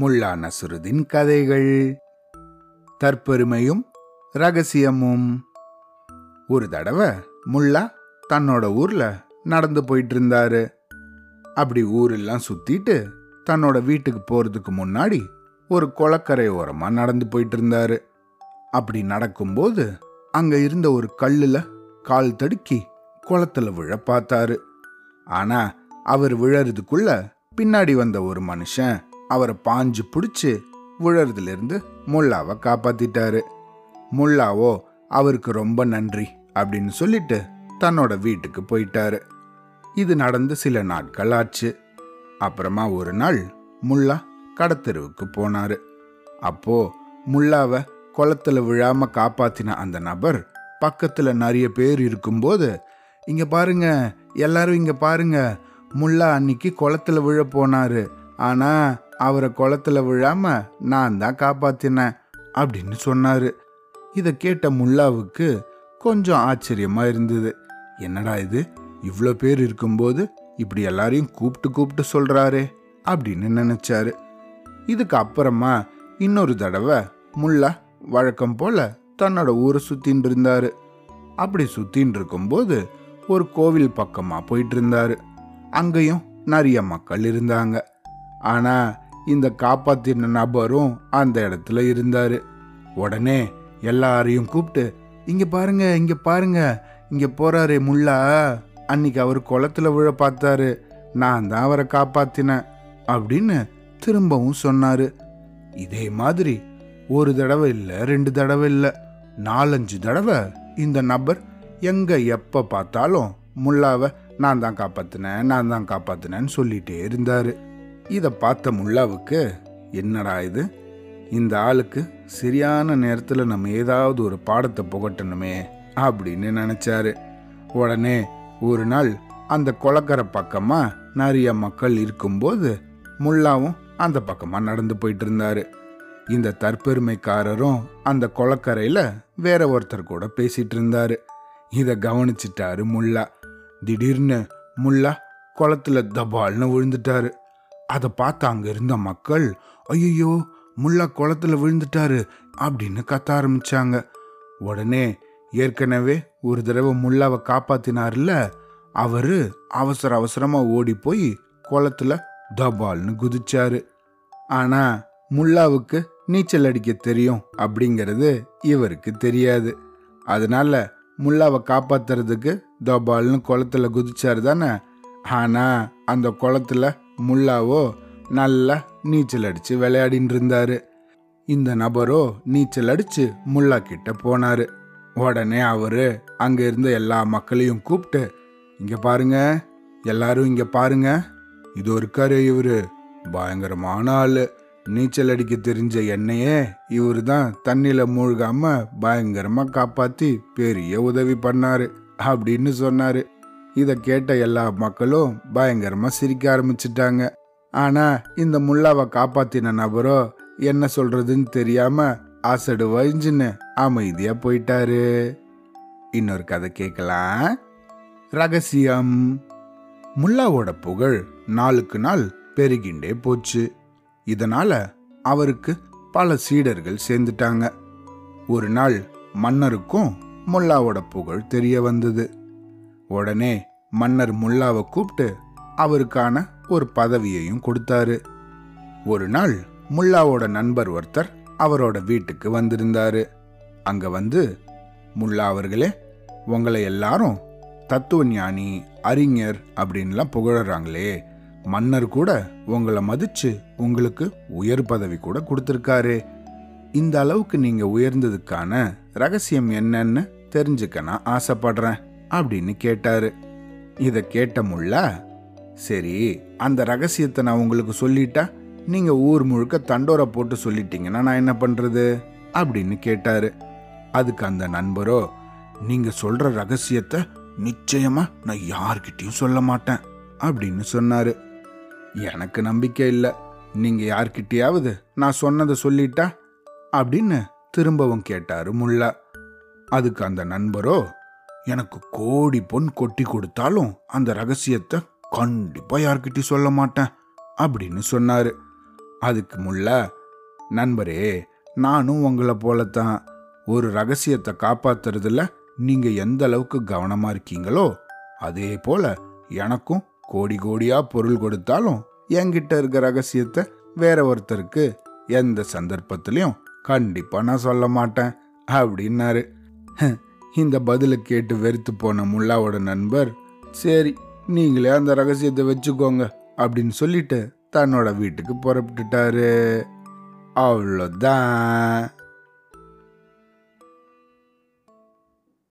முல்லா நசுருதின் கதைகள். தற்பெருமையும் ரகசியமும். ஒரு தடவை முல்லா தன்னோட ஊர்ல நடந்து போயிட்டு இருந்தாரு அப்படி ஊரெல்லாம் சுத்திட்டு தன்னோட வீட்டுக்கு போறதுக்கு முன்னாடி ஒரு குளக்கரை ஓரமா நடந்து போயிட்டு இருந்தாரு அப்படி நடக்கும்போது அங்க இருந்த ஒரு கல்லுல கால் தடுக்கி குளத்துல விழ பார்த்தாரு. ஆனா அவர் விழறதுக்குள்ள பின்னாடி வந்த ஒரு மனுஷன் அவரை பாஞ்சு பிடிச்சி உழறதுலேருந்து முல்லாவை காப்பாத்திட்டாரு. முல்லாவோ அவருக்கு ரொம்ப நன்றி அப்படின்னு சொல்லிட்டு தன்னோட வீட்டுக்கு போயிட்டாரு. இது நடந்து சில நாட்கள் ஆச்சு. அப்புறமா ஒரு நாள் முல்லா கடத்தெருவுக்கு போனாரு. அப்போ முல்லாவை குளத்துல விழாம காப்பாத்தின அந்த நபர் பக்கத்துல நிறைய பேர் இருக்கும்போது இங்க பாருங்க எல்லாரும் இங்க பாருங்க முல்லா அன்னைக்கு குளத்துல விழ போனாரு. ஆனா அவரை குளத்துல விழாம நான் தான் காப்பாத்தினேன் அப்படின்னு சொன்னாரு. இதை கேட்ட முல்லாவுக்கு கொஞ்சம் ஆச்சரியமா இருந்தது. என்னடா இது? இவ்வளோ பேர் இருக்கும்போது இப்படி எல்லாரையும் கூப்பிட்டு கூப்பிட்டு சொல்றாரே அப்படின்னு நினைச்சாரு. இதுக்கு அப்புறமா இன்னொரு தடவை முல்லா வழக்கம் போல தன்னோட ஊரை சுத்தின்னு இருந்தாரு. அப்படி சுத்தின்னு இருக்கும்போது ஒரு கோவில் பக்கமா போயிட்டு இருந்தாரு. அங்கேயும் நிறைய மக்கள் இருந்தாங்க. ஆனால் இந்த காப்பாத்தின நபரும் அந்த இடத்துல இருந்தார். உடனே எல்லாரையும் கூப்பிட்டு இங்கே பாருங்க இங்கே பாருங்க இங்கே போகிறாரு முல்லா. அன்னைக்கு அவர் குளத்துல விழ பார்த்தாரு. நான் தான் அவரை காப்பாத்தினேன் அப்படின்னு திரும்பவும் சொன்னார். இதே மாதிரி ஒரு தடவை இல்லை ரெண்டு தடவை இல்லை நாலஞ்சு தடவை இந்த நபர் எங்கே எப்போ பார்த்தாலும் முல்லாவை நான் தான் காப்பாற்றினேன் நான் தான் காப்பாற்றினேன்னு சொல்லிட்டே இருந்தார். இதை பார்த்த முல்லாவுக்கு என்னடா இது? இந்த ஆளுக்கு சரியான நேரத்தில் நம்ம ஏதாவது ஒரு பாடத்தை புகட்டணுமே அப்படின்னு நினச்சாரு. உடனே ஒரு நாள் அந்த குளக்கரை பக்கமாக நிறைய மக்கள் இருக்கும்போது முல்லாவும் அந்த பக்கமாக நடந்து போயிட்டு இருந்தாரு. இந்த தற்பெருமைக்காரரும் அந்த கொலக்கரையில் வேற ஒருத்தர் கூட பேசிட்டு இருந்தாரு. இதை கவனிச்சிட்டாரு முல்லா. திடீர்னு முல்லா குளத்துல தபால்னு விழுந்துட்டாரு. அதை பார்த்து அங்க இருந்த மக்கள் ஐயோ முல்லா குளத்துல விழுந்துட்டாரு அப்படின்னு கத்த ஆரம்பிச்சாங்க. உடனே ஏற்கனவே ஒரு தடவை முல்லாவை காப்பாத்தினார்ல அவரு அவசர அவசரமா ஓடி போய் குளத்துல தபால்னு குதிச்சாரு. ஆனா முல்லாவுக்கு நீச்சல் அடிக்க தெரியும் அப்படிங்கிறது இவருக்கு தெரியாது. அதனால முல்லாவை காப்பாத்துறதுக்கு தோபால்னு குளத்துல குதிச்சாரு தானே? ஆனா அந்த குளத்துல முல்லாவோ நல்லா நீச்சல் அடிச்சு விளையாடின்னு இருந்தாரு. இந்த நபரோ நீச்சல் அடிச்சு முல்லா கிட்ட போனாரு. உடனே அவரு அங்க இருந்த எல்லா மக்களையும் கூப்பிட்டு இங்க பாருங்க எல்லாரும் இங்க பாருங்க. இதோ இருக்காரு இவரு. பயங்கரமான ஆளு. நீச்சல் அடிக்க தெரிஞ்ச என்னையே இவர் தான் தண்ணியில் மூழ்காம பயங்கரமாக காப்பாற்றி பெரிய உதவி பண்ணாரு அப்படின்னு சொன்னார். இதை கேட்ட எல்லா மக்களும் பயங்கரமாக சிரிக்க ஆரம்பிச்சிட்டாங்க. ஆனால் இந்த முல்லாவை காப்பாத்தின நபரோ என்ன சொல்றதுன்னு தெரியாம அசடு வழிஞ்சுன்னு அமைதியாக போயிட்டாரு. இன்னொரு கதை கேட்கலாம். ரகசியம். முல்லாவோட புகழ் நாளுக்கு நாள் பெருகிண்டே போச்சு. இதனால அவருக்கு பல சீடர்கள் சேர்ந்துட்டாங்க. ஒரு நாள் மன்னருக்கும் முல்லாவோட புகழ் தெரிய வந்தது. உடனே மன்னர் முல்லாவை கூப்பிட்டு அவருக்கான ஒரு பதவியையும் கொடுத்தாரு. ஒரு நாள் முல்லாவோட நண்பர் ஒருத்தர் அவரோட வீட்டுக்கு வந்திருந்தாரு. அங்க வந்து முல்லா அவர்களே உங்களை எல்லாரும் தத்துவ ஞானி அறிஞர் அப்படின்லாம் புகழறாங்களே மன்னர் கூட உங்களை மதிச்சு உங்களுக்கு உயர் பதவி கூட கொடுத்துருக்காரு. இந்த அளவுக்கு நீங்க உயர்ந்ததுக்கான ரகசியம் என்னன்னு தெரிஞ்சுக்க நான் ஆசைப்படுறேன் அப்படின்னு கேட்டாரு. இதை கேட்ட முல்லா சரி அந்த ரகசியத்தை நான் உங்களுக்கு சொல்லிட்டா நீங்க ஊர் முழுக்க தண்டோரை போட்டு சொல்லிட்டீங்கன்னா நான் என்ன பண்றது? அப்படின்னு கேட்டாரு. அதுக்கு அந்த நண்பரோ நீங்க சொல்ற ரகசியத்தை நிச்சயமா நான் யார்கிட்டயும் சொல்ல மாட்டேன் அப்படின்னு சொன்னாரு. எனக்கு நம்பிக்கை இல்லை. நீங்க யார்கிட்டயாவது நான் சொன்னதை சொல்லிட்டா? அப்படின்னு திரும்பவும் கேட்டாரு முல்லா. அதுக்கு அந்த நண்பரோ எனக்கு கோடி பொன் கொட்டி கொடுத்தாலும் அந்த ரகசியத்தை கண்டிப்பா யார்கிட்டயும் சொல்ல மாட்டேன் அப்படின்னு சொன்னாரு. அதுக்கு முல்லா நண்பரே நானும் உங்களை போலத்தான். ஒரு ரகசியத்தை காப்பாத்துறதுல நீங்க எந்த அளவுக்கு கவனமா இருக்கீங்களோ அதே போல எனக்கும் கோடி கோடியா பொருள் கொடுத்தாலும் என்கிட்ட இருக்க ரகசியத்தை வேற ஒருத்தருக்கு எந்த சந்தர்ப்பத்திலையும் கண்டிப்பா நான் சொல்ல மாட்டேன் அப்படின்னாரு. இந்த பதிலை கேட்டு வெறுத்து போன முல்லாவோட நண்பர் சரி நீங்களே அந்த ரகசியத்தை வச்சுக்கோங்க அப்படின்னு சொல்லிட்டு தன்னோட வீட்டுக்கு புறப்பட்டுட்டாரு. அவ்வளோதான்